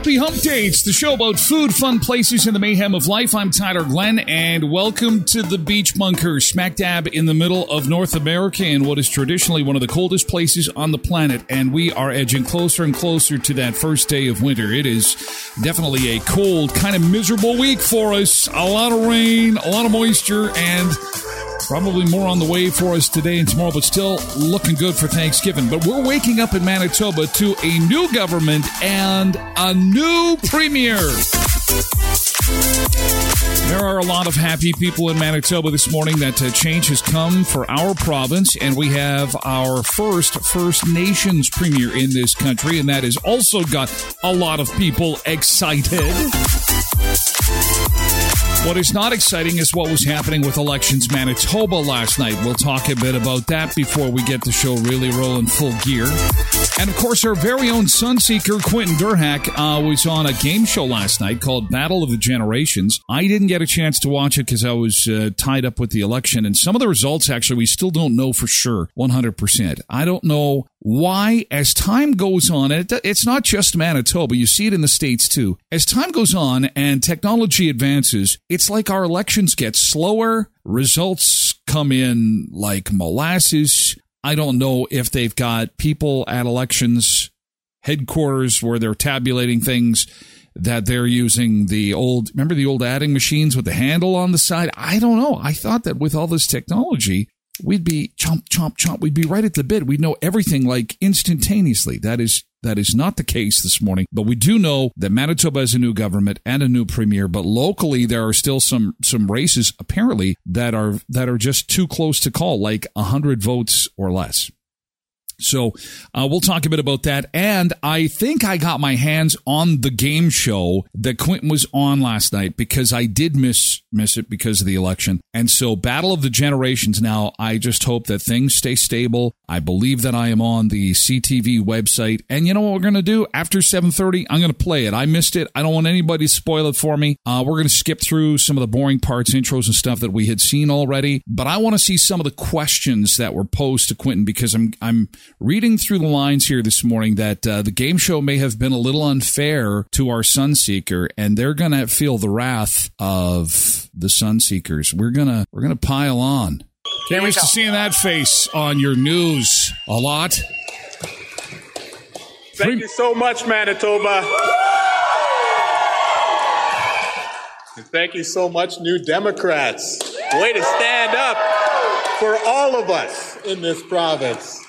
Happy Hump Day. It's the show about food, fun places, and the mayhem of life. I'm Tyler Glenn, and welcome to the Beach Bunker, smack dab in the middle of North America in what is traditionally one of the coldest places on the planet. And we are edging closer and closer to that first day of winter. It is definitely a cold, kind of miserable week for us. A lot of rain, a lot of moisture, and Probably more on the way for us today and tomorrow, but still looking good for Thanksgiving. But we're waking up in Manitoba to a new government and a new premier. There are a lot of happy people in Manitoba this morning that uh, change has come for our province, and we have our first First Nations premier in this country, and that has also got a lot of people excited. What is not exciting is what was happening with Elections Manitoba last night. We'll talk a bit about that before we get the show really rolling full gear. And of course, our very own Sunseeker, Quentin Derhak, uh, was on a game show last night called Battle of the Generations. I didn't get a chance to watch it because I was uh, tied up with the election. And some of the results, actually, we still don't know for sure 100%. I don't know why, as time goes on, it, it's not just Manitoba, you see it in the States too. As time goes on and technology advances, it's like our elections get slower, results come in like molasses. I don't know if they've got people at elections headquarters where they're tabulating things that they're using the old remember the old adding machines with the handle on the side i don't know i thought that with all this technology we'd be chomp, chomp, chomp. We'd be right at the bit. We'd know everything like instantaneously. That is that is not the case this morning, but we do know that Manitoba has a new government and a new premier. But locally, there are still some some races apparently that are that are just too close to call, like hundred votes or less. So uh, we'll talk a bit about that. And I think I got my hands on the game show that Quentin was on last night because I did miss miss it because of the election. And so Battle of the Generations now, I just hope that things stay stable. I believe that I am on the CTV website. And you know what we're going to do? After 7.30, I'm going to play it. I missed it. I don't want anybody to spoil it for me. Uh, we're going to skip through some of the boring parts, intros and stuff that we had seen already. But I want to see some of the questions that were posed to Quentin because I'm, I'm reading through the lines here this morning that uh, the game show may have been a little unfair to our Sunseeker, and they're going to feel the wrath of the Sunseekers. We're gonna we're gonna pile on. Can't wait to seeing that face on your news a lot. Thank you so much, Manitoba. And thank you so much, New Democrats. Way to stand up for all of us in this province.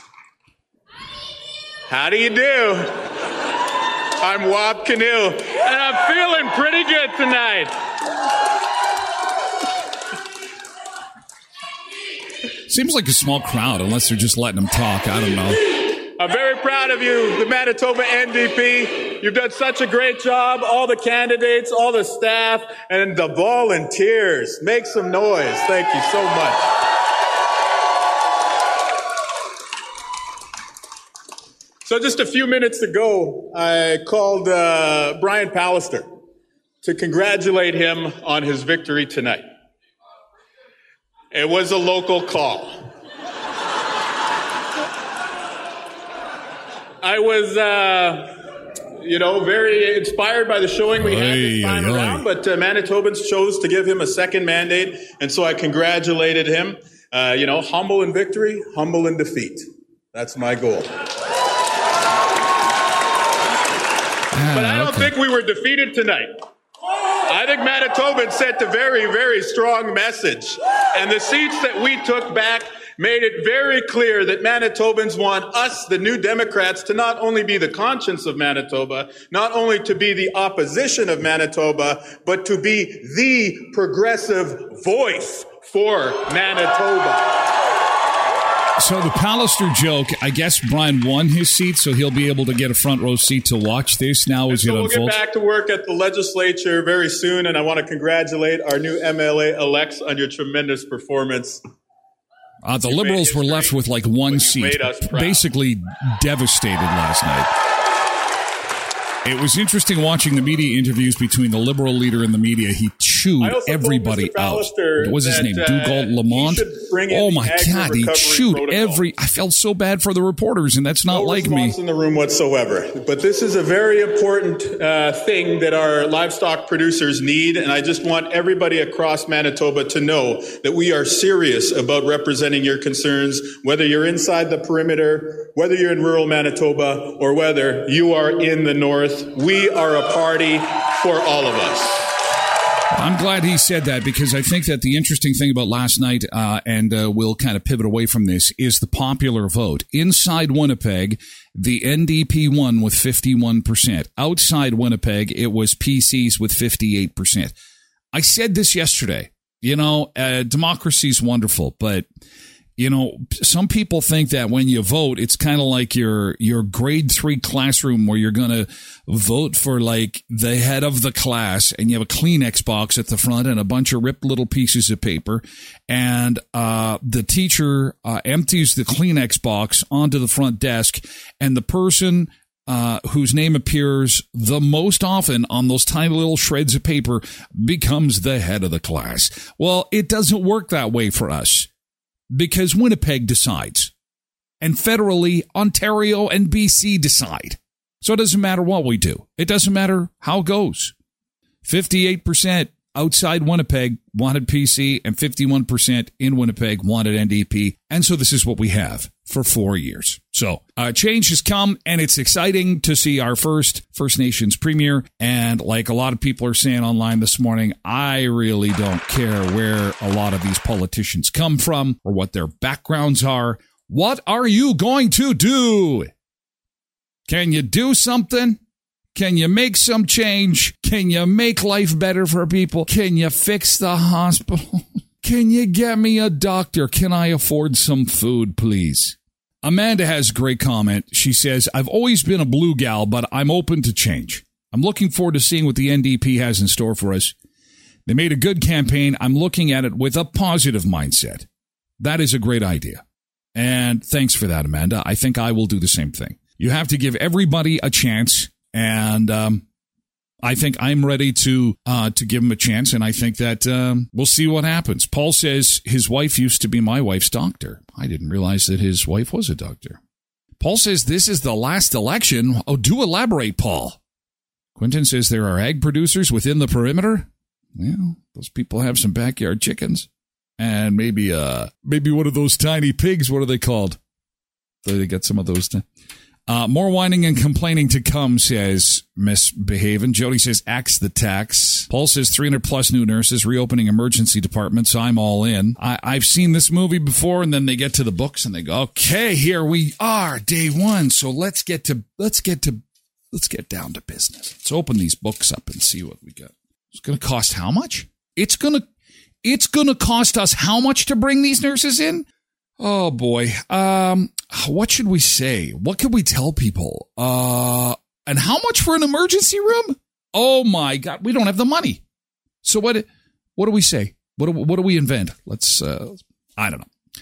How do you do? I'm Wab Kinew, and I'm feeling pretty good tonight. Seems like a small crowd, unless they're just letting them talk. I don't know. I'm very proud of you, the Manitoba NDP. You've done such a great job. All the candidates, all the staff, and the volunteers. Make some noise. Thank you so much. So just a few minutes ago, I called uh, Brian Pallister to congratulate him on his victory tonight. It was a local call. I was, uh, you know, very inspired by the showing we had this time around, but uh, Manitobans chose to give him a second mandate, and so I congratulated him. Uh, you know, humble in victory, humble in defeat. That's my goal. But I don't okay. think we were defeated tonight. I think Manitoban sent a very, very strong message. And the seats that we took back made it very clear that Manitobans want us, the new Democrats, to not only be the conscience of Manitoba, not only to be the opposition of Manitoba, but to be the progressive voice for Manitoba. So the Pallister joke, I guess Brian won his seat, so he'll be able to get a front row seat to watch this now as so it we'll unfolds. get back to work at the legislature very soon, and I want to congratulate our new MLA elects on your tremendous performance. Uh, the you Liberals were left with like one seat, basically devastated last night. It was interesting watching the media interviews between the liberal leader and the media. He chewed everybody out. What was his that, name? Uh, Dougald Lamont. Oh my God, he chewed protocol. every. I felt so bad for the reporters, and that's not no like me. in the room whatsoever. But this is a very important uh, thing that our livestock producers need, and I just want everybody across Manitoba to know that we are serious about representing your concerns, whether you're inside the perimeter, whether you're in rural Manitoba, or whether you are in the north we are a party for all of us. I'm glad he said that because I think that the interesting thing about last night, uh, and uh, we'll kind of pivot away from this, is the popular vote. Inside Winnipeg, the NDP won with 51%. Outside Winnipeg, it was PCs with 58%. I said this yesterday. You know, uh, democracy is wonderful, but you know, some people think that when you vote, it's kind of like your your grade three classroom where you're going to vote for like the head of the class, and you have a Kleenex box at the front and a bunch of ripped little pieces of paper, and uh, the teacher uh, empties the Kleenex box onto the front desk, and the person uh, whose name appears the most often on those tiny little shreds of paper becomes the head of the class. Well, it doesn't work that way for us because Winnipeg decides. And federally, Ontario and BC decide. So it doesn't matter what we do. It doesn't matter how it goes. 58% outside Winnipeg wanted PC and 51% in Winnipeg wanted NDP. And so this is what we have for four years. So uh, change has come and it's exciting to see our first First Nations premier. And like a lot of people are saying online this morning, I really don't care where a lot of these politicians come from or what their backgrounds are. What are you going to do? Can you do something? Can you make some change? Can you make life better for people? Can you fix the hospital? Can you get me a doctor? Can I afford some food, please? Amanda has a great comment. She says, I've always been a blue gal, but I'm open to change. I'm looking forward to seeing what the NDP has in store for us. They made a good campaign. I'm looking at it with a positive mindset. That is a great idea. And thanks for that, Amanda. I think I will do the same thing. You have to give everybody a chance. And um, I think I'm ready to uh, to give him a chance, and I think that um, we'll see what happens. Paul says his wife used to be my wife's doctor. I didn't realize that his wife was a doctor. Paul says this is the last election. Oh, do elaborate, Paul. Quentin says there are egg producers within the perimeter. Well, those people have some backyard chickens, and maybe uh maybe one of those tiny pigs. What are they called? They get some of those. T- uh, more whining and complaining to come, says Misbehaving. Jody says, axe the tax. Paul says, 300 plus new nurses, reopening emergency departments. I'm all in. I- I've seen this movie before, and then they get to the books and they go, okay, here we are, day one. So let's get to, let's get to, let's get down to business. Let's open these books up and see what we got. It's going to cost how much? It's going to, it's going to cost us how much to bring these nurses in? Oh boy. Um, what should we say? What can we tell people? Uh, and how much for an emergency room? Oh my God, we don't have the money. So what? What do we say? What do, what do we invent? Let's. Uh, I don't know.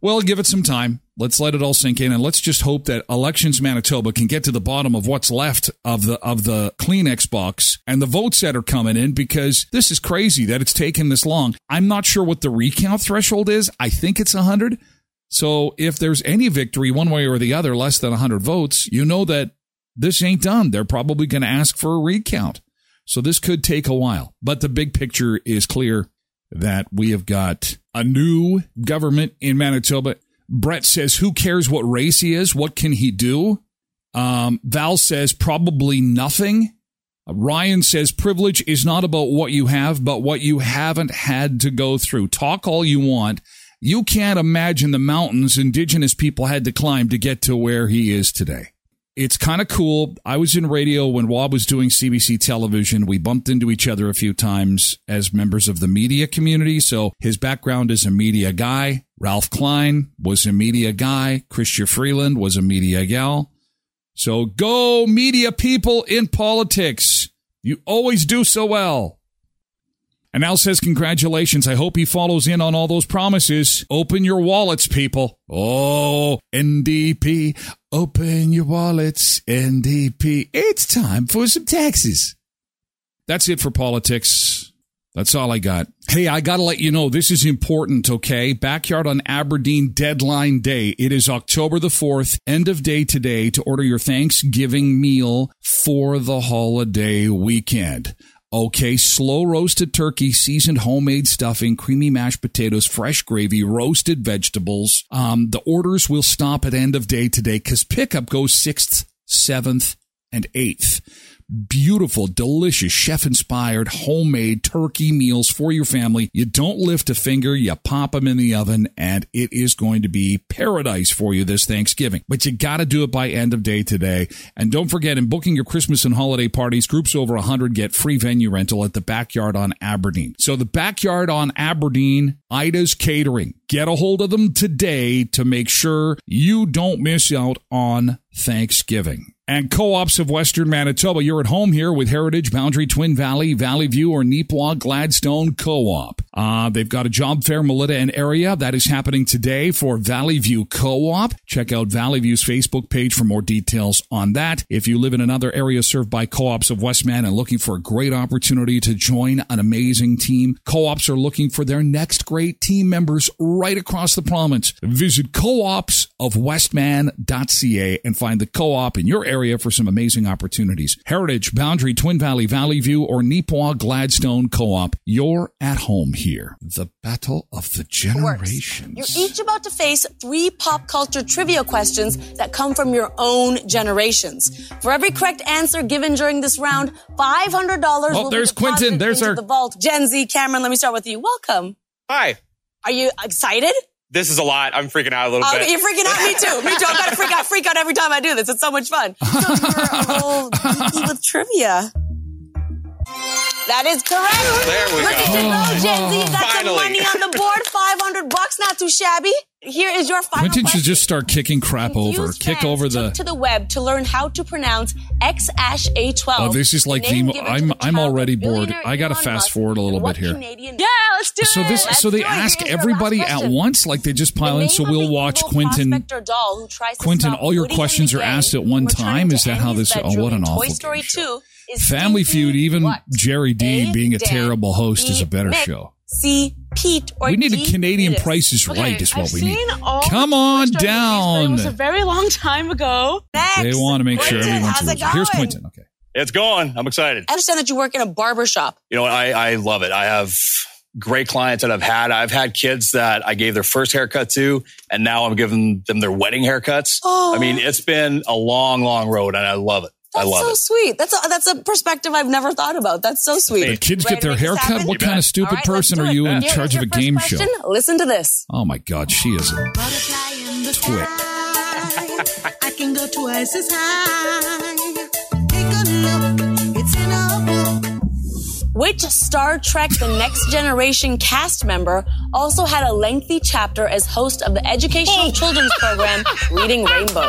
Well, give it some time. Let's let it all sink in, and let's just hope that Elections Manitoba can get to the bottom of what's left of the of the Kleenex box and the votes that are coming in. Because this is crazy that it's taken this long. I'm not sure what the recount threshold is. I think it's hundred. So if there's any victory one way or the other, less than 100 votes, you know that this ain't done. They're probably going to ask for a recount. So this could take a while. But the big picture is clear that we have got a new government in Manitoba. Brett says, who cares what race he is? What can he do? Um, Val says, probably nothing. Ryan says, privilege is not about what you have, but what you haven't had to go through. Talk all you want. You can't imagine the mountains indigenous people had to climb to get to where he is today. It's kind of cool. I was in radio when Wab was doing CBC television. We bumped into each other a few times as members of the media community. So his background is a media guy. Ralph Klein was a media guy. Chrystia Freeland was a media gal. So go media people in politics. You always do so well. And Al says, Congratulations. I hope he follows in on all those promises. Open your wallets, people. Oh, NDP. Open your wallets, NDP. It's time for some taxes. That's it for politics. That's all I got. Hey, I got to let you know this is important, okay? Backyard on Aberdeen deadline day. It is October the 4th, end of day today to order your Thanksgiving meal for the holiday weekend. Okay, slow roasted turkey, seasoned homemade stuffing, creamy mashed potatoes, fresh gravy, roasted vegetables. Um, the orders will stop at end of day today because pickup goes 6th, 7th, and 8th beautiful, delicious, chef inspired, homemade turkey meals for your family. You don't lift a finger, you pop them in the oven, and it is going to be paradise for you this Thanksgiving. But you got to do it by end of day today. And don't forget, in booking your Christmas and holiday parties, groups over 100 get free venue rental at the Backyard on Aberdeen. So the Backyard on Aberdeen, Aida's Catering. Get a hold of them today to make sure you don't miss out on Thanksgiving and co-ops of Western Manitoba. You're at home here with Heritage, Boundary, Twin Valley, Valley View, or Neepawa Gladstone Co-op. Uh, they've got a job fair, Melita and area that is happening today for Valley View Co-op. Check out Valley View's Facebook page for more details on that. If you live in another area served by co-ops of Westman and looking for a great opportunity to join an amazing team, co-ops are looking for their next great team members right across the province. Visit co-opsofwestman.ca and find the co-op in your area area for some amazing opportunities. Heritage, Boundary, Twin Valley, Valley View, or Neepawa Gladstone Co-op. You're at home here. The battle of the generations. You're each about to face three pop culture trivia questions that come from your own generations. For every correct answer given during this round, $500 oh, will there's be Quentin. There's our the vault. Gen Z, Cameron, let me start with you. Welcome. Hi. Are you excited? This is a lot. I'm freaking out a little oh, bit. You're freaking out. Me too. Me too. I'm gonna freak out. Freak out every time I do this. It's so much fun. So you're a little geeky with trivia. That is correct. There we Look go. at you go, oh, Gen Z. Got Finally. some money on the board. 500 bucks. Not too shabby. Here is your final Quentin question. should just start kicking crap over. Kick over the. took to the web to learn how to pronounce X Ash A12. Oh, this is like name the. I'm I'm already bored. I got to fast forward a little bit here. Canadian- Yeah, let's do So it. this, Let's so they ask everybody at once, like they just pile in. So we'll watch evil Quentin. doll who tries Quentin, all your Woody questions are asked at one time? Is that how this- oh, what an in awful Toy Story game show. 2 is Family Feud, even what? Jerry Dean being a Dan, terrible host is a better Mick, show. C. Pete or We need a D, Canadian Cletus. Price is Okay, Right, is what I've we need. all Come on Toy Story movies, but It was a very long time ago. Next. They want to make sure Quentin, everyone's how's it losing. Here's? Quentin. Okay. It's going. I'm excited. I understand that you work in a barber shop. You know, I, I love it. I have great clients that I've had. I've had kids that I gave their first haircut to, and now I'm giving them their wedding haircuts. Oh. I mean, it's been a long, long road, and I love it. I That's love so it. sweet. That's a, that's a perspective I've never thought about. That's so sweet. The kids Ready get their make this haircut. What You kind bet. of stupid All right, let's person are it. you in Here charge of a your first game show? Listen to this. Oh my God, she is a Butterfly in the twit. sky. I can go twice as high. Take a look, it's in a book. Which Star Trek The Next Generation cast member also had a lengthy chapter as host of the educational children's program Reading Rainbow?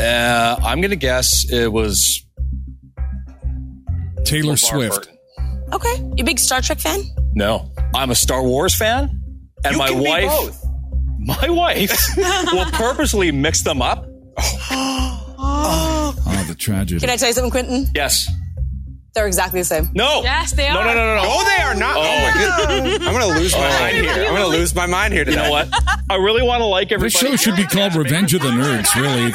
Uh, I'm going to guess it was Taylor LeVar Swift. Burton. Okay. You a big Star Trek fan? No, I'm a Star Wars fan, and You my can be wife, both. my wife, will purposely mix them up. Oh, the tragedy. Can I tell you something, Quentin? Yes. They're exactly the same. No. Yes, they are. No, no, no, no. No, they are not. Oh, my goodness. I'm going to lose oh, my Oh. mind here. I'm going to lose my mind here You know what? I really want to like This show should be called Revenge of the Nerds. Really,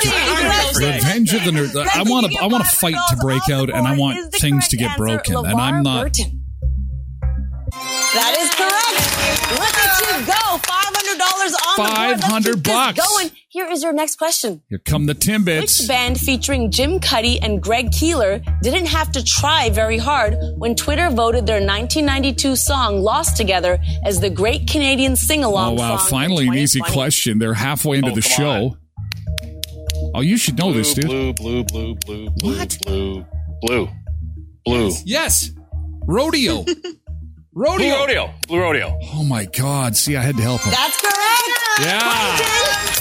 Revenge of the Nerds. I want to. I want to fight to break out, and I want things to get broken, and I'm not. That is correct. Look at you go. Five hundred dollars on the board. 500 bucks. Going. Here is your next question. Here come the Timbits. Which band featuring Jim Cuddy and Greg Keelor didn't have to try very hard when Twitter voted their 1992 song "Lost Together" as the Great Canadian Oh Sing-Along wow! song? Finally, an easy question. They're halfway into Oh, the come show. Oh, you should know blue, this, dude. blue, blue, blue, blue, blue, blue, blue, blue. Yes, rodeo. Blue rodeo. rodeo. Blue rodeo. Oh my God! See, I had to help him. That's correct. Yeah.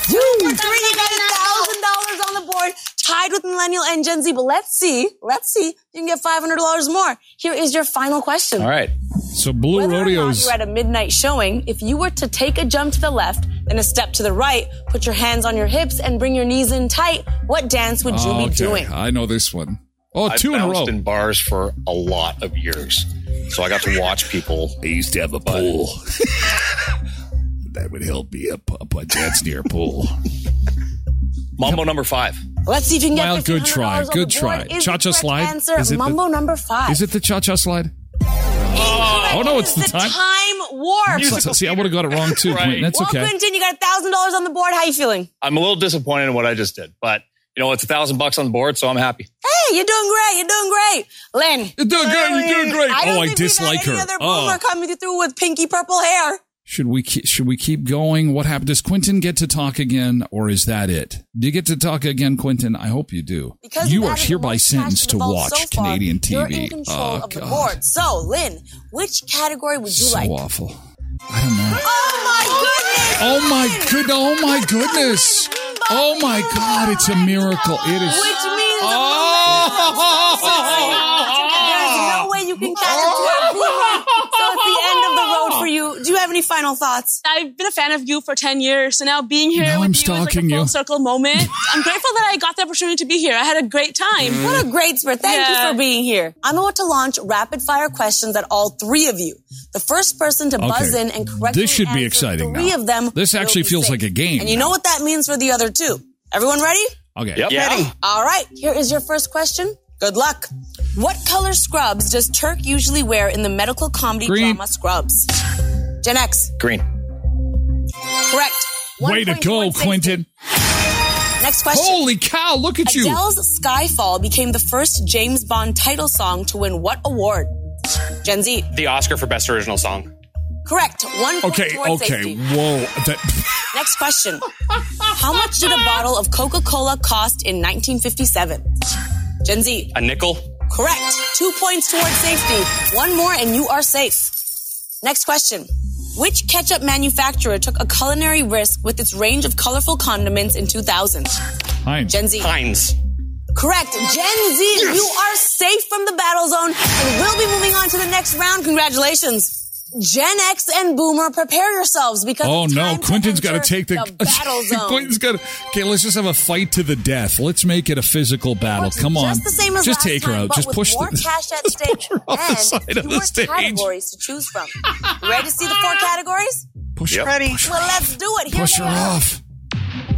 Two for three. You got a thousand dollars on the board. tied with Millennial and Gen Z, but let's see. Let's see. You can get $500 more. Here is your final question. All right. So Blue Whether or not Rodeo's. you're at a midnight showing, if you were to take a jump to the left, and a step to the right, put your hands on your hips and bring your knees in tight, what dance would you Oh, be doing? I know this one. Oh, I've two in a row. bounced in bars for a lot of years. So I got to watch people. I used to have a pool. that would help me up, up a dance near a pool. Mambo number five. Let's see if you can get Well, good try, on good board. try. Is Cha-cha slide? Answer, Is it the- Mumbo number five. Is it the cha cha slide? Incorrect. Oh, no, it's It is the time- time warp. So- see, I would have got it wrong too, Right. Quentin. That's Well, okay. Quentin, you got a thousand dollars on the board. How you feeling? I'm a little disappointed in what I just did, but you know, it's a thousand bucks on the board, so I'm happy. Hey, you're doing great. You're doing great, Lynn. You're doing great. You're doing great. I don't oh, I think dislike we've had her. Any other oh. boomer Oh. coming through with pinky purple hair. Should we keep, should we keep going? What happened? Does Quentin get to talk again, or is that it? Do you get to talk again, Quentin? I hope you do. Because you are hereby sentenced to watch so far, Canadian You're in TV. control Oh of the oh, board. So, Lynn, which category would you so like? awful. I don't know. Oh my goodness! Oh my good. Oh my oh, goodness. Oh my God! It's a miracle. It is. Which means Oh. there's no way you can catch up to oh our boomer. So it's the end of the road for you. Do you have any final thoughts? I've been a fan of you for 10 years, so now being here Now with I'm you is like a full you. circle moment. I'm grateful that I got the opportunity to be here. I had a great time. What a great spirit. Thank Yeah. you for being here. I'm about to launch rapid fire questions at all three of you. The first person to buzz Okay. in and correctly This should be answer exciting three now. of them. This actually feels safe. like a game And you know what that means for the other two. Everyone ready? Okay. Yep. Yeah. All right, here is your first question. Good luck. What color scrubs does Turk usually wear in the medical comedy Green. drama Scrubs? Gen X, Green. correct. Way to go, towards safety. Quentin. Next question. Holy cow! Look at you. Adele's Skyfall became the first James Bond title song to win what award? Gen Z, The Oscar for Best Original Song. correct. One point Okay. Okay. safety. Whoa. That. Next question. How much did a bottle of Coca-Cola cost in 1957? Gen Z, A nickel. Correct. Two points towards safety. One more and you are safe. Next question. Which ketchup manufacturer took a culinary risk with its range of colorful condiments in 2000? Heinz. Gen Z. Heinz. Correct. Gen Z, you are safe from the battle zone and we will be moving on to the next round. Congratulations. Gen X and Boomer, prepare yourselves because Oh no, time Quentin's got to take the, the battle zone. Quentin's got to. Okay, let's just have a fight to the death. Let's make it a physical battle. Works Come on, Just the same as just last take her out. but Just with push more the. cash at stake push her off the and side of the fewer stage. categories to choose from. Ready to see the four categories? Push her. Ready. Push Well, let's do it. Here push her are. off.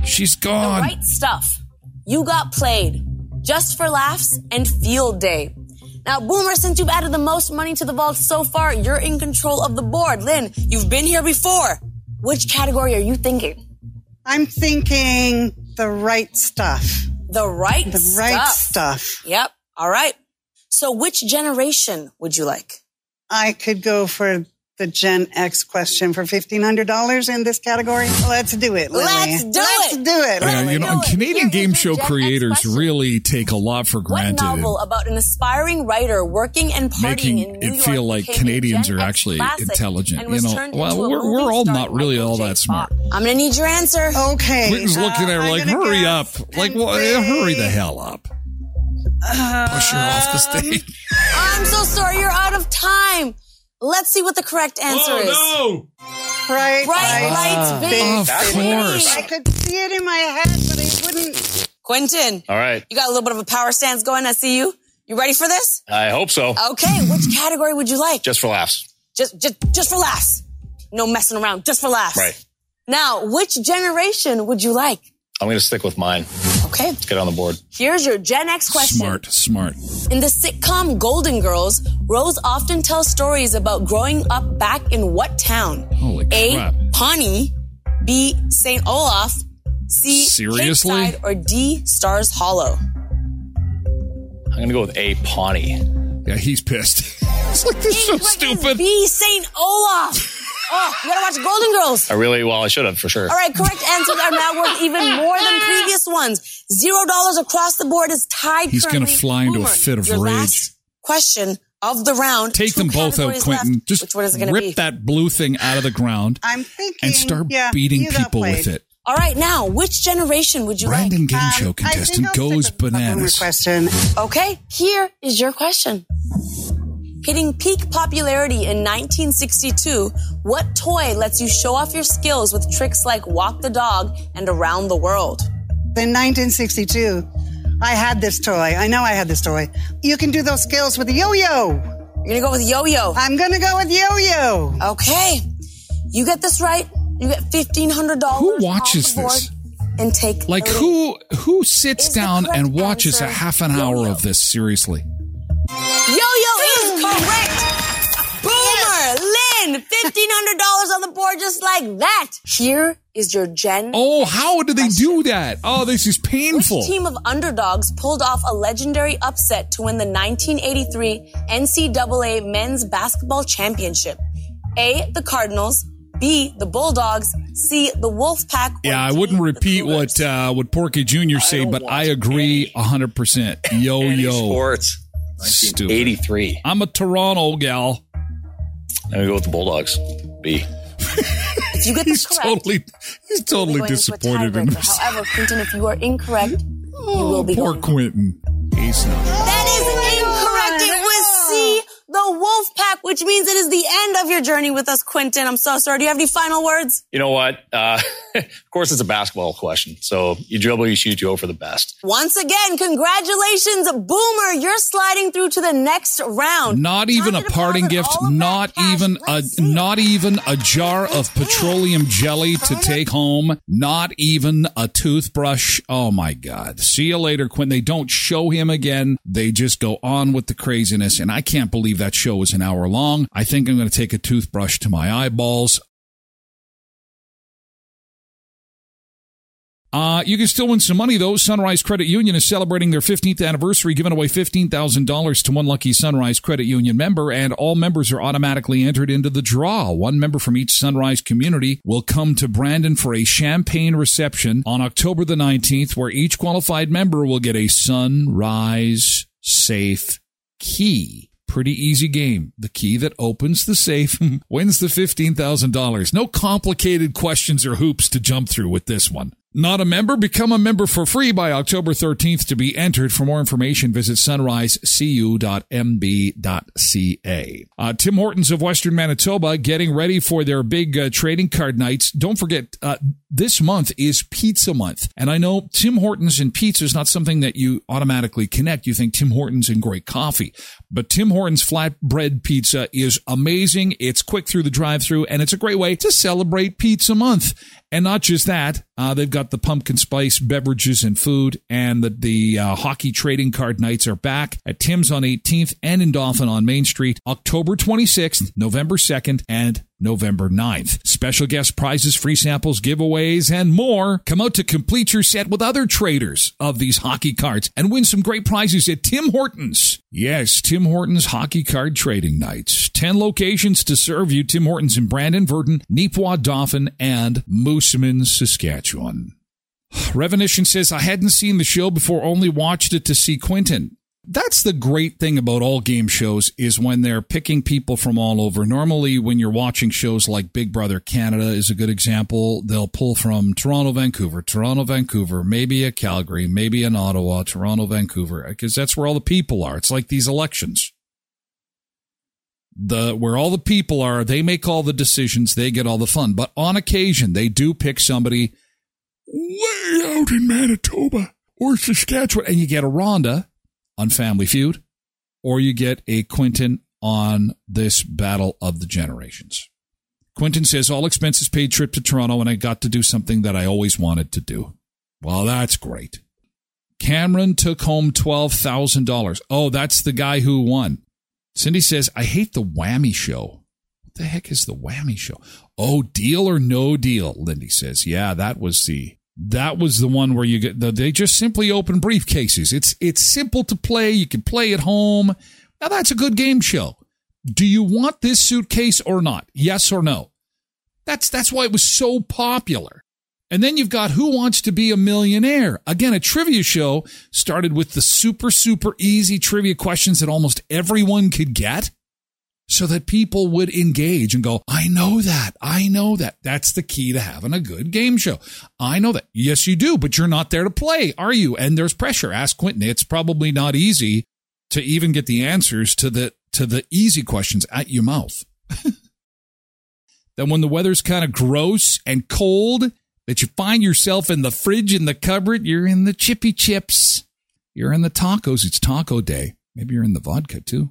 She's gone. The right stuff. You got played. Just for laughs and field day. Now, Boomer, since you've added the most money to the vault so far, you're in control of the board. Lynn, you've been here before. Which category are you thinking? I'm thinking the right stuff. The right The right stuff. stuff. Yep. All right. So, which generation would you like? I could go for the Gen X question for $1,500 in this category. Let's do it, Lily. Let's do Let's it. do it. Yeah, you know. Canadian Here is game show Gen creators really take a lot for granted. What granted. novel about an aspiring writer working and partying making in New it York feel like Canadians Gen are actually intelligent, you know. Well, we're- we're all not really all that smart. I'm gonna need your answer. Okay. Quentin's looking at her like, I'm gonna hurry up. Like, and well, say- hurry the hell up. Push her off the um, stage. I'm so sorry, you're out of time. Let's see what the correct answer oh, is. Oh, no! Bright, Bright lights, lights, big Of city. course. I could see it in my head, but I wouldn't. Quentin, All right. you got a little bit of a power stance going. I see you. You ready for this? I hope so. Okay, which category would you like? Just for laughs. Just, just, just for laughs. No messing around. Just for laughs. Right. Now, which generation would you like? I'm going to stick with mine. Okay. Let's get on the board. Here's your Gen X question. Smart, smart. In the sitcom Golden Girls, Rose often tells stories about growing up back in what town? Holy A. crap. Pawnee, B. St. Olaf, C. Seriously? Capeside, or D. Stars Hollow. I'm going to go with A. Pawnee. Yeah, he's pissed. it's like this is so stupid. B. St. Olaf. Oh, you gotta watch Golden Girls. I really, well, I should have for sure. All right, correct answers are now worth even more than previous ones. Zero dollars across the board is tied. He's gonna fly into a fit of your rage. last question of the round. Take Two them both out, Quentin. left. Just Which one is it going to rip be? that blue thing out of the ground I'm thinking. and start yeah, beating people with it. All right, now, which generation would you Brandon like? Game Um, Show contestant I'll goes stick with the boomer bananas. question. Okay, here is your question. Hitting peak popularity in 1962, what toy lets you show off your skills with tricks like walk the dog and around the world? In 1962, I had this toy. I know I had this toy. You can do those skills with a yo-yo. You're gonna go with yo-yo. I'm gonna go with yo-yo. Okay, you get this right, you get $1,500 Who watches off the board this? And take Like who who sits down and correct watches a half an hour yo-yo? of this seriously? Yo-yo is correct. Boomer, Lynn, $1,500 on the board just like that. Here is your Gen Oh, how did they do that? Oh, this is painful. Which team of underdogs pulled off a legendary upset to win the 1983 NCAA Men's Basketball Championship? A. The Cardinals. B. The Bulldogs. C. The Wolfpack. or Yeah, I wouldn't repeat what uh, what Porky Jr. say, but I agree hundred percent. Yo yo, sports. Stupid. 83. I'm a Toronto gal. I'm going to go with the Bulldogs. B. You get He's correct, totally he's totally be going into a disappointed in tiebreaker. himself. However, Quentin, if you are incorrect, you will be oh, Poor going. Quentin. He's not. C, wolf pack, which means it is the end of your journey with us, Quentin. I'm so sorry. Do you have any final words? You know what? Uh, of course, it's a basketball question. So you dribble, you shoot, you go for the best. Once again, congratulations, Boomer. You're sliding through to the next round. Not even a parting gift. all of that Not even a see. not even a jar of petroleum jelly to take home. Not even a toothbrush. Oh my God! See you later, Quinn. They don't show him again. They just go on with the craziness, and I can't believe that show is an hour long. I think I'm going to take a toothbrush to my eyeballs. Uh, you can still win some money though. Sunrise Credit Union is celebrating their 15th anniversary, giving away $15,000 to one lucky Sunrise Credit Union member, and all members are automatically entered into the draw. One member from each Sunrise community will come to Brandon for a champagne reception on October the 19th, where each qualified member will get a Sunrise Safe key. Pretty easy game. The key that opens the safe wins the $15,000. No complicated questions or hoops to jump through with this one. Not a member? Become a member for free by October 13th to be entered. For more information, visit sunrisecu.mb.ca. Uh, Tim Hortons of Western Manitoba getting ready for their big uh, trading card nights. Don't forget, uh, this month is pizza month. And I know Tim Hortons and pizza is not something that you automatically connect. You think Tim Hortons and great coffee. But Tim Hortons flatbread pizza is amazing. It's quick through the drive through and it's a great way to celebrate pizza month. And not just that, uh, they've got the pumpkin spice beverages and food, and the, the uh, hockey trading card nights are back at Tim's on 18th and in Dauphin on Main Street, October 26th, November 2nd, and November 9th. Special guest prizes, free samples, giveaways, and more. Come out to complete your set with other traders of these hockey cards and win some great prizes at Tim Hortons. Yes, Tim Hortons Hockey Card Trading Nights. 10 locations to serve you. Tim Hortons in Brandon, Virden, Neepawa, Dauphin, and Moosomin, Saskatchewan. Revenition says, I hadn't seen the show before, only watched it to see Quentin. That's the great thing about all game shows is when they're picking people from all over. Normally, when you're watching shows like Big Brother Canada is a good example, they'll pull from Toronto, Vancouver, Toronto, Vancouver, maybe a Calgary, maybe an Ottawa, Toronto, Vancouver, because that's where all the people are. It's like these elections. The where all the people are, they make all the decisions, they get all the fun. But on occasion, they do pick somebody way out in Manitoba or Saskatchewan, and you get a Rhonda on Family Feud, or you get a Quentin on this Battle of the Generations. Quentin says, All expenses paid trip to Toronto, and I got to do something that I always wanted to do. Well, that's great. Cameron took home $12,000. Oh, that's the guy who won. Cindy says, I hate the whammy show. What the heck is the whammy show? Oh, deal or no deal, Lindy says. Yeah, that was the that was the one where you get the, they just simply open briefcases. It's it's simple to play. You can play at home. Now that's a good game show. Do you want this suitcase or not? Yes or no? That's that's why it was so popular. And then you've got Who Wants to Be a Millionaire? Again, a trivia show started with the super, super easy trivia questions that almost everyone could get. So that people would engage and go, I know that. I know that. That's the key to having a good game show. I know that. Yes, you do, but you're not there to play, are you? And there's pressure. Ask Quentin. It's probably not easy to even get the answers to the, to the easy questions at your mouth. then when the weather's kind of gross and cold, that you find yourself in the fridge in the cupboard, you're in the chippy chips. You're in the tacos. It's taco day. Maybe you're in the vodka too.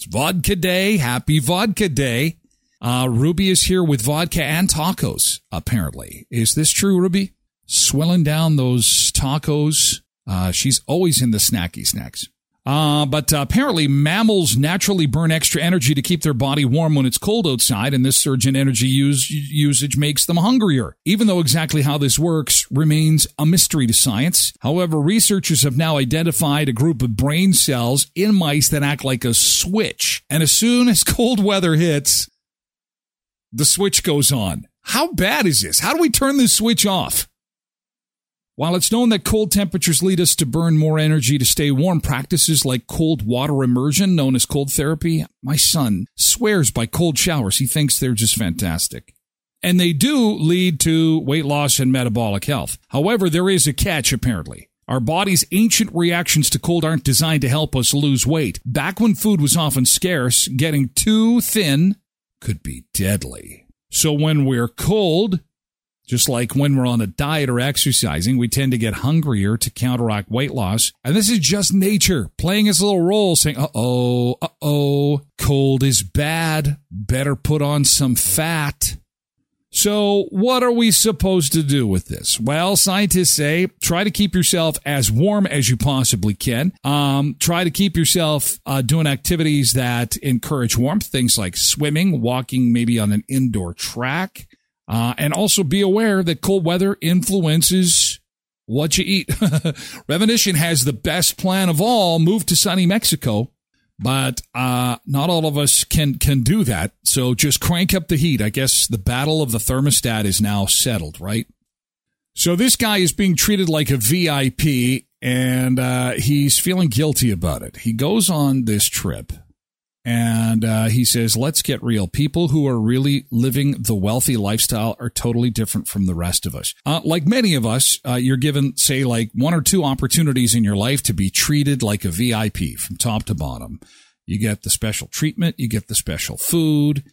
It's vodka day. Happy vodka day. Uh, Ruby is here with vodka and tacos, apparently. Is this true, Ruby? Swelling down those tacos. Uh, she's always in the snacky snacks. Uh, but uh, apparently, mammals naturally burn extra energy to keep their body warm when it's cold outside, and this surge in energy use, usage makes them hungrier. Even though exactly how this works remains a mystery to science. However, researchers have now identified a group of brain cells in mice that act like a switch. And as soon as cold weather hits, the switch goes on. How bad is this? How do we turn this switch off? While it's known that cold temperatures lead us to burn more energy to stay warm, practices like cold water immersion, known as cold therapy, my son swears by cold showers. He thinks they're just fantastic. And they do lead to weight loss and metabolic health. However, there is a catch, apparently. Our body's ancient reactions to cold aren't designed to help us lose weight. Back when food was often scarce, getting too thin could be deadly. So when we're cold, just like when we're on a diet or exercising, we tend to get hungrier to counteract weight loss. And this is just nature playing its little role saying, uh oh, uh oh, cold is bad. Better put on some fat. So, what are we supposed to do with this? Well, scientists say try to keep yourself as warm as you possibly can. Um, try to keep yourself uh, doing activities that encourage warmth, things like swimming, walking maybe on an indoor track. Uh, and also be aware that cold weather influences what you eat. Revolution has the best plan of all move to sunny Mexico, but uh, not all of us can, can do that. So just crank up the heat. I guess the battle of the thermostat is now settled, right? So this guy is being treated like a VIP and uh, he's feeling guilty about it. He goes on this trip and uh, he says, let's get real. People who are really living the wealthy lifestyle are totally different from the rest of us. Uh, like many of us, uh, you're given, say, like one or two opportunities in your life to be treated like a VIP from top to bottom. You get the special treatment, you get the special food,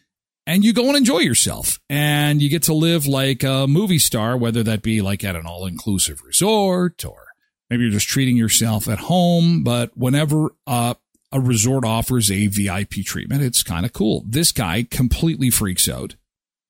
and you go and enjoy yourself. And you get to live like a movie star, whether that be like at an all inclusive resort or maybe you're just treating yourself at home. But whenever, uh, a resort offers a VIP treatment. It's kind of cool. This guy completely freaks out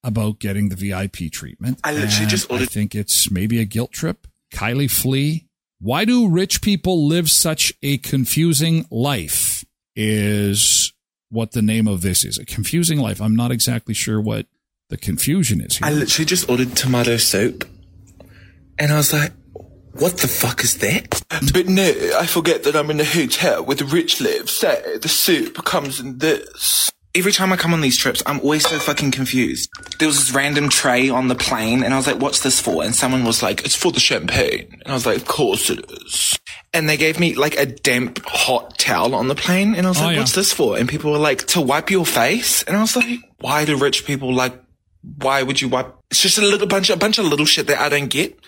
about getting the VIP treatment. I literally just ordered. I think it's maybe a guilt trip. Kylie Flea. Why do rich people live such a confusing life? Is what the name of this is. A confusing life. I'm not exactly sure what the confusion is here. I literally just ordered tomato soup. And I was like, what the fuck is that? But no, I forget that I'm in a hotel where the rich live, so the soup comes in this. Every time I come on these trips, I'm always so fucking confused. There was this random tray on the plane, and I was like, what's this for? And someone was like, it's for the champagne. And I was like, of course it is. And they gave me like a damp, hot towel on the plane, and I was Oh, like, yeah. what's this for? And people were like, to wipe your face. And I was like, why do rich people like, why would you wipe? It's just a little bunch, a bunch of little shit that I don't get,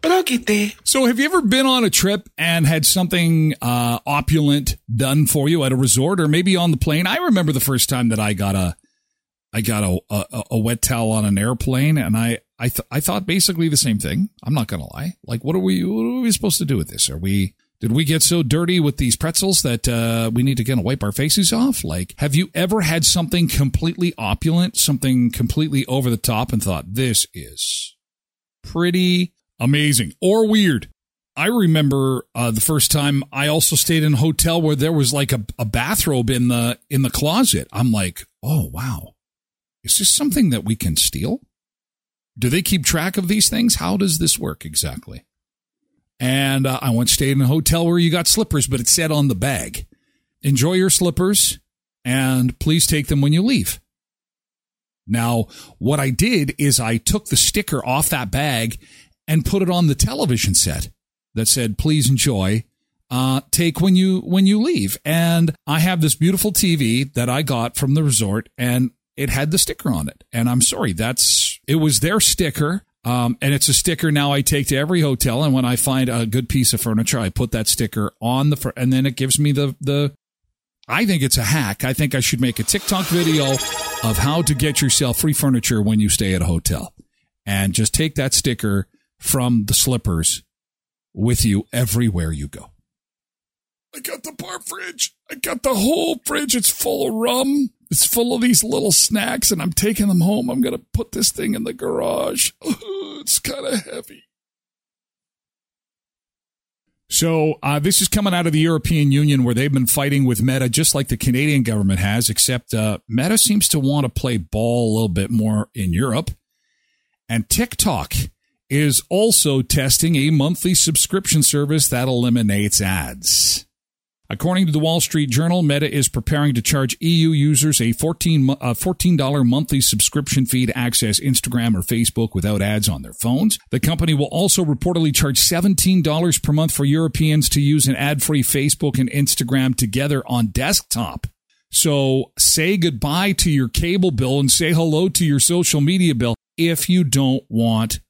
but I'll get there. So, have you ever been on a trip and had something uh, opulent done for you at a resort, or maybe on the plane? I remember the first time that I got a, I got a a, a wet towel on an airplane, and I I th- I thought basically the same thing. I'm not gonna lie. Like, what are we what are we supposed to do with this? Are we did we get so dirty with these pretzels that uh, we need to kind of wipe our faces off? Like, have you ever had something completely opulent, something completely over the top, and thought this is pretty amazing or weird? I remember uh, the first time I also stayed in a hotel where there was like a, a bathrobe in the in the closet. I'm like, oh wow, is this something that we can steal? Do they keep track of these things? How does this work exactly? And uh, I once stayed in a hotel where you got slippers, but it said on the bag, enjoy your slippers and please take them when you leave. Now, what I did is I took the sticker off that bag and put it on the television set that said, please enjoy uh, take when you when you leave. And I have this beautiful TV that I got from the resort, and it had the sticker on it. And I'm sorry, that's it was their sticker. Um, and it's a sticker now I take to every hotel. And when I find a good piece of furniture, I put that sticker on the, fr- and then it gives me the, the, I think it's a hack. I think I should make a TikTok video of how to get yourself free furniture when you stay at a hotel and just take that sticker from the slippers with you everywhere you go. I got the bar fridge. I got the whole fridge. It's full of rum. It's full of these little snacks, and I'm taking them home. I'm going to put this thing in the garage. it's kind of heavy. So uh, this is coming out of the European Union, where they've been fighting with Meta, just like the Canadian government has. Except uh, Meta seems to want to play ball a little bit more in Europe, and TikTok is also testing a monthly subscription service that eliminates ads. According to the Wall Street Journal, Meta is preparing to charge EU users a 14 uh, $14 monthly subscription fee to access Instagram or Facebook without ads on their phones. The company will also reportedly charge $17 per month for Europeans to use an ad-free Facebook and Instagram together on desktop. So say goodbye to your cable bill and say hello to your social media bill if you don't want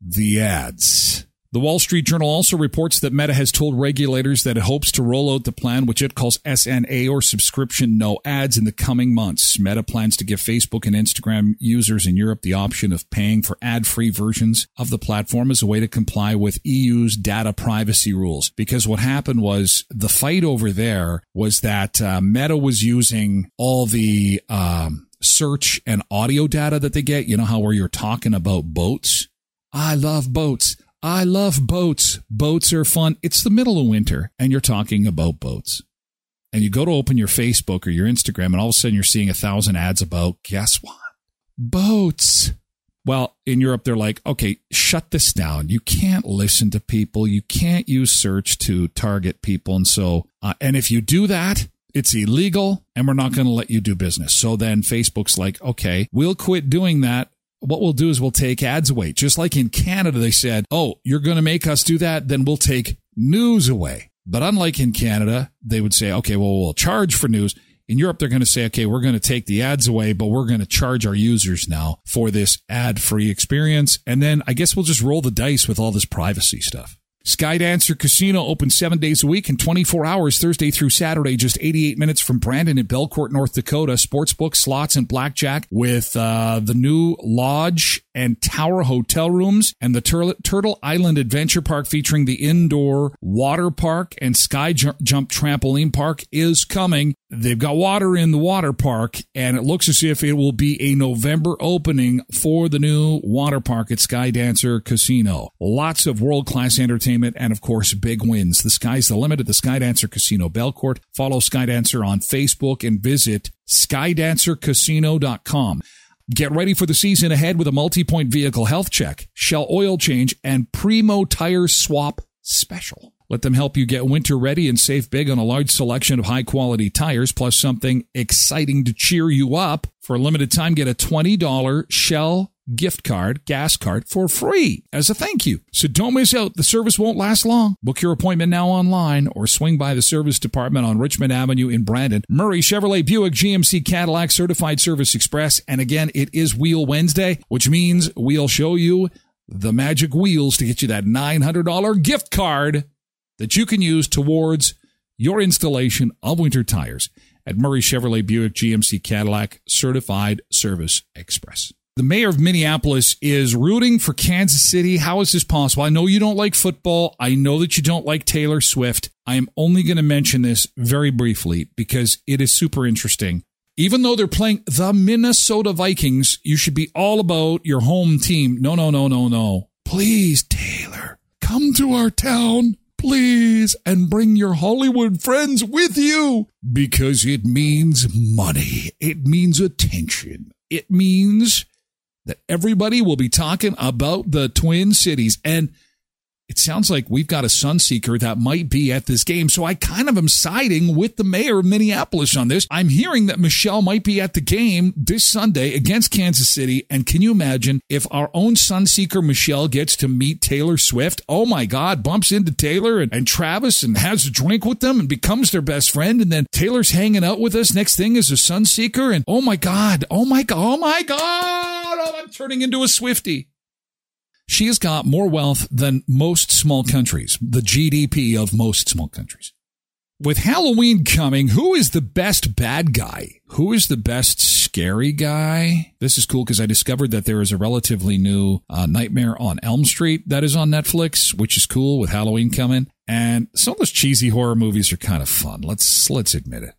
the ads. The Wall Street Journal also reports that Meta has told regulators that it hopes to roll out the plan, which it calls SNA or subscription no ads in the coming months. Meta plans to give Facebook and Instagram users in Europe the option of paying for ad free versions of the platform as a way to comply with EU's data privacy rules. Because what happened was the fight over there was that uh, Meta was using all the, um, search and audio data that they get. You know how where you're talking about boats? I love boats. I love boats. Boats are fun. It's the middle of winter and you're talking about boats. And you go to open your Facebook or your Instagram and all of a sudden you're seeing a thousand ads about guess what? Boats. Well, in Europe, they're like, okay, shut this down. You can't listen to people. You can't use search to target people. And so, uh, and if you do that, it's illegal and we're not going to let you do business. So then Facebook's like, okay, we'll quit doing that what we'll do is we'll take ads away. Just like in Canada, they said, oh, you're going to make us do that? Then we'll take news away. But unlike in Canada, they would say, okay, well, we'll charge for news. In Europe, they're going to say, okay, we're going to take the ads away, but we're going to charge our users now for this ad free experience. And then I guess we'll just roll the dice with all this privacy stuff. Skydancer Casino open seven days a week and 24 hours Thursday through Saturday, just 88 minutes from Brandon in Belcourt, North Dakota. Sportsbook, slots, and blackjack with uh, the new lodge and tower hotel rooms and the Tur- Turtle Island Adventure Park featuring the indoor water park and sky jump trampoline park is coming. They've got water in the water park, and it looks as if it will be a November opening for the new water park at Skydancer Casino. Lots of world class entertainment and, of course, big wins. The sky's the limit at the Skydancer Casino Belcourt. Follow Skydancer on Facebook and visit skydancercasino.com. Get ready for the season ahead with a multi point vehicle health check, Shell oil change, and Primo tire swap special. Let them help you get winter ready and save big on a large selection of high quality tires, plus something exciting to cheer you up. For a limited time, get a $20 Shell gift card, gas card for free as a thank you. So don't miss out. The service won't last long. Book your appointment now online or swing by the service department on Richmond Avenue in Brandon. Murray Chevrolet Buick GMC Cadillac Certified Service Xpress. And again, it is Wheel Wednesday, which means we'll show you the magic wheels to get you that $900 gift card that you can use towards your installation of winter tires at Murray Chevrolet Buick GMC Cadillac Certified Service Xpress. The mayor of Minneapolis is rooting for Kansas City. How is this possible? I know you don't like football. I know that you don't like Taylor Swift. I am only going to mention this very briefly because it is super interesting. Even though they're playing the Minnesota Vikings, you should be all about your home team. No, no, no, no, no. Please, Taylor, come to our town please, and bring your Hollywood friends with you because it means money. It means attention. It means that everybody will be talking about the Twin Cities. And it sounds like we've got a Sunseeker that might be at this game. So I kind of am siding with the mayor of Minneapolis on this. I'm hearing that Michelle might be at the game this Sunday against Kansas City. And can you imagine if our own Sunseeker Michelle gets to meet Taylor Swift? Oh my God, bumps into Taylor and, and Travis and has a drink with them and becomes their best friend. And then Taylor's hanging out with us. Next thing is a Sunseeker. And oh my God, oh my God, oh my God, oh, I'm turning into a Swiftie. She has got more wealth than most small countries, the GDP of most small countries. With Halloween coming, who is the best bad guy? Who is the best scary guy? This is cool because I discovered that there is a relatively new uh, Nightmare on Elm Street that is on Netflix, which is cool with Halloween coming. And some of those cheesy horror movies are kind of fun. Let's let's admit it.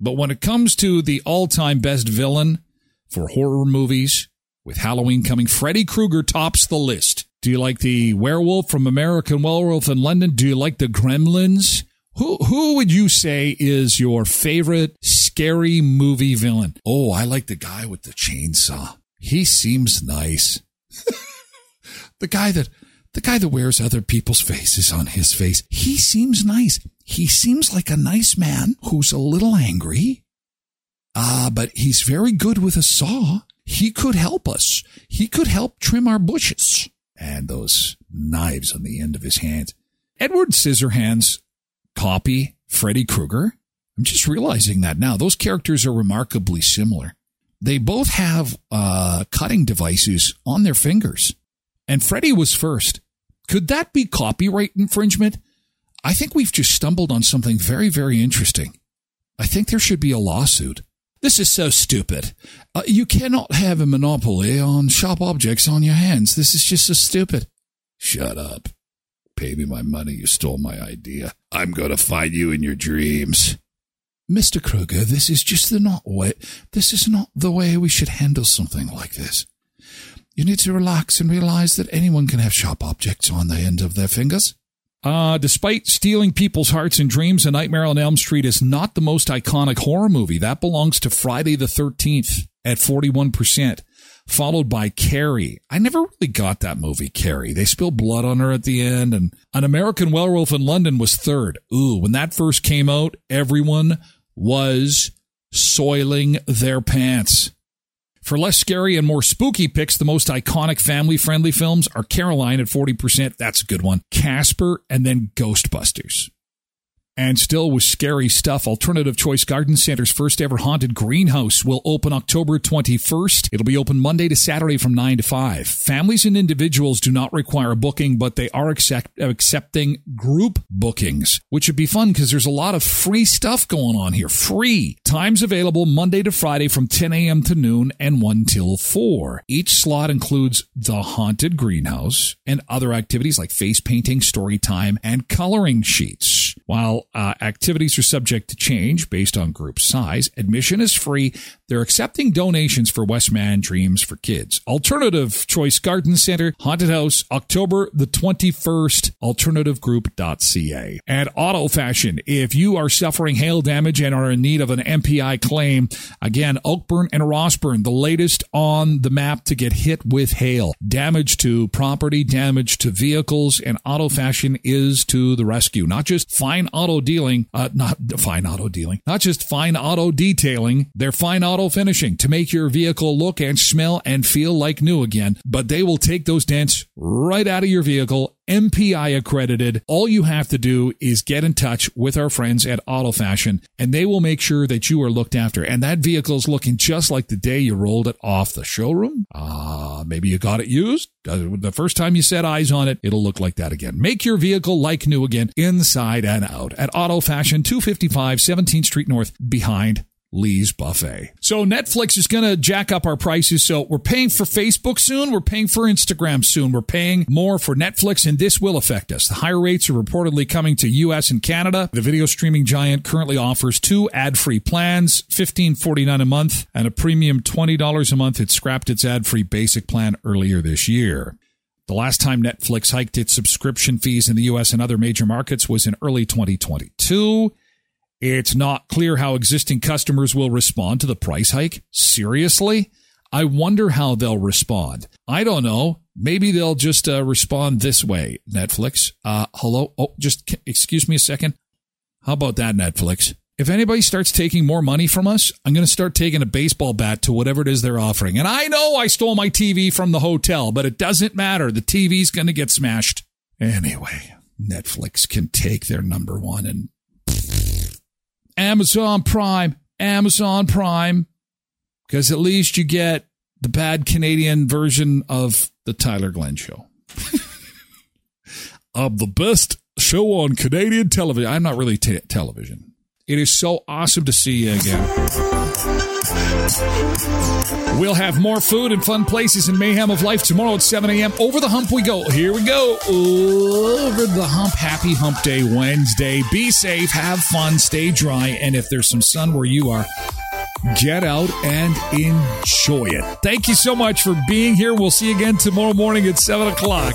But when it comes to the all-time best villain for horror movies, with Halloween coming, Freddy Krueger tops the list. Do you like the werewolf from American Werewolf in London? Do you like the gremlins? Who who would you say is your favorite scary movie villain? Oh, I like the guy with the chainsaw. He seems nice. the guy that the guy that wears other people's faces on his face. He seems nice. He seems like a nice man who's a little angry. Ah, uh, but he's very good with a saw. He could help us. He could help trim our bushes. And those knives on the end of his hands. Edward Scissorhands copy Freddy Krueger. I'm just realizing that now. Those characters are remarkably similar. They both have uh, cutting devices on their fingers. And Freddy was first. Could that be copyright infringement? I think we've just stumbled on something very, very interesting. I think there should be a lawsuit. This is so stupid. Uh, you cannot have a monopoly on sharp objects on your hands. This is just so stupid. Shut up. Pay me my money. You stole my idea. I'm going to find you in your dreams. Mr. Krueger, this is just the not way. This is not the way we should handle something like this. You need to relax and realize that anyone can have sharp objects on the end of their fingers. Uh, despite stealing people's hearts and dreams, A Nightmare on Elm Street is not the most iconic horror movie. That belongs to Friday the 13th at 41%, followed by Carrie. I never really got that movie, Carrie. They spill blood on her at the end, and An American Werewolf in London was third. Ooh, when that first came out, everyone was soiling their pants. For less scary and more spooky picks, the most iconic family friendly films are Coraline at 40%. That's a good one. Casper and then Ghostbusters. And still with scary stuff, Alternative Choice Garden Center's first ever haunted greenhouse will open October 21st. It'll be open Monday to Saturday from 9 to 5. Families and individuals do not require a booking, but they are accept- accepting group bookings, which would be fun because there's a lot of free stuff going on here. Free. Times available Monday to Friday from 10 a.m. to noon and 1 till 4. Each slot includes the haunted greenhouse and other activities like face painting, story time, and coloring sheets. While uh, activities are subject to change based on group size. Admission is free. They're accepting donations for Westman Dreams for Kids. Alternative Choice Garden Center, Haunted House, October the 21st, alternativegroup.ca. And Auto Fashion, if you are suffering hail damage and are in need of an MPI claim, again, Oakburn and Rossburn, the latest on the map to get hit with hail. Damage to property, damage to vehicles, and Auto Fashion is to the rescue. Not just fine auto dealing, uh, not fine auto dealing, not just fine auto detailing, they're fine auto finishing to make your vehicle look and smell and feel like new again. But they will take those dents right out of your vehicle MPI accredited. All you have to do is get in touch with our friends at Auto Fashion and they will make sure that you are looked after. And that vehicle is looking just like the day you rolled it off the showroom. Ah, uh, maybe you got it used. Uh, the first time you set eyes on it, it'll look like that again. Make your vehicle like new again, inside and out at Auto Fashion, 255 17th Street North, behind Lee's Buffet. So Netflix is going to jack up our prices. So we're paying for Facebook soon. We're paying for Instagram soon. We're paying more for Netflix and this will affect us. The higher rates are reportedly coming to US and Canada. The video streaming giant currently offers two ad-free plans, $15.49 a month and a premium $20 a month. It scrapped its ad-free basic plan earlier this year. The last time Netflix hiked its subscription fees in the US and other major markets was in early 2022. It's not clear how existing customers will respond to the price hike. Seriously? I wonder how they'll respond. I don't know. Maybe they'll just uh, respond this way, Netflix. Uh, hello. Oh, just excuse me a second. How about that, Netflix? If anybody starts taking more money from us, I'm going to start taking a baseball bat to whatever it is they're offering. And I know I stole my TV from the hotel, but it doesn't matter. The TV's going to get smashed. Anyway, Netflix can take their number one and Amazon Prime, Amazon Prime, because at least you get the bad Canadian version of the Tyler Glen show. of the best show on Canadian television. I'm not really t- television. It is so awesome to see you again. We'll have more food and fun places and mayhem of life tomorrow at 7 a.m. Over the hump we go. Here we go. Over the hump. Happy Hump Day Wednesday. Be safe, have fun, stay dry, and if there's some sun where you are, get out and enjoy it. Thank you so much for being here. We'll see you again tomorrow morning at 7 o'clock.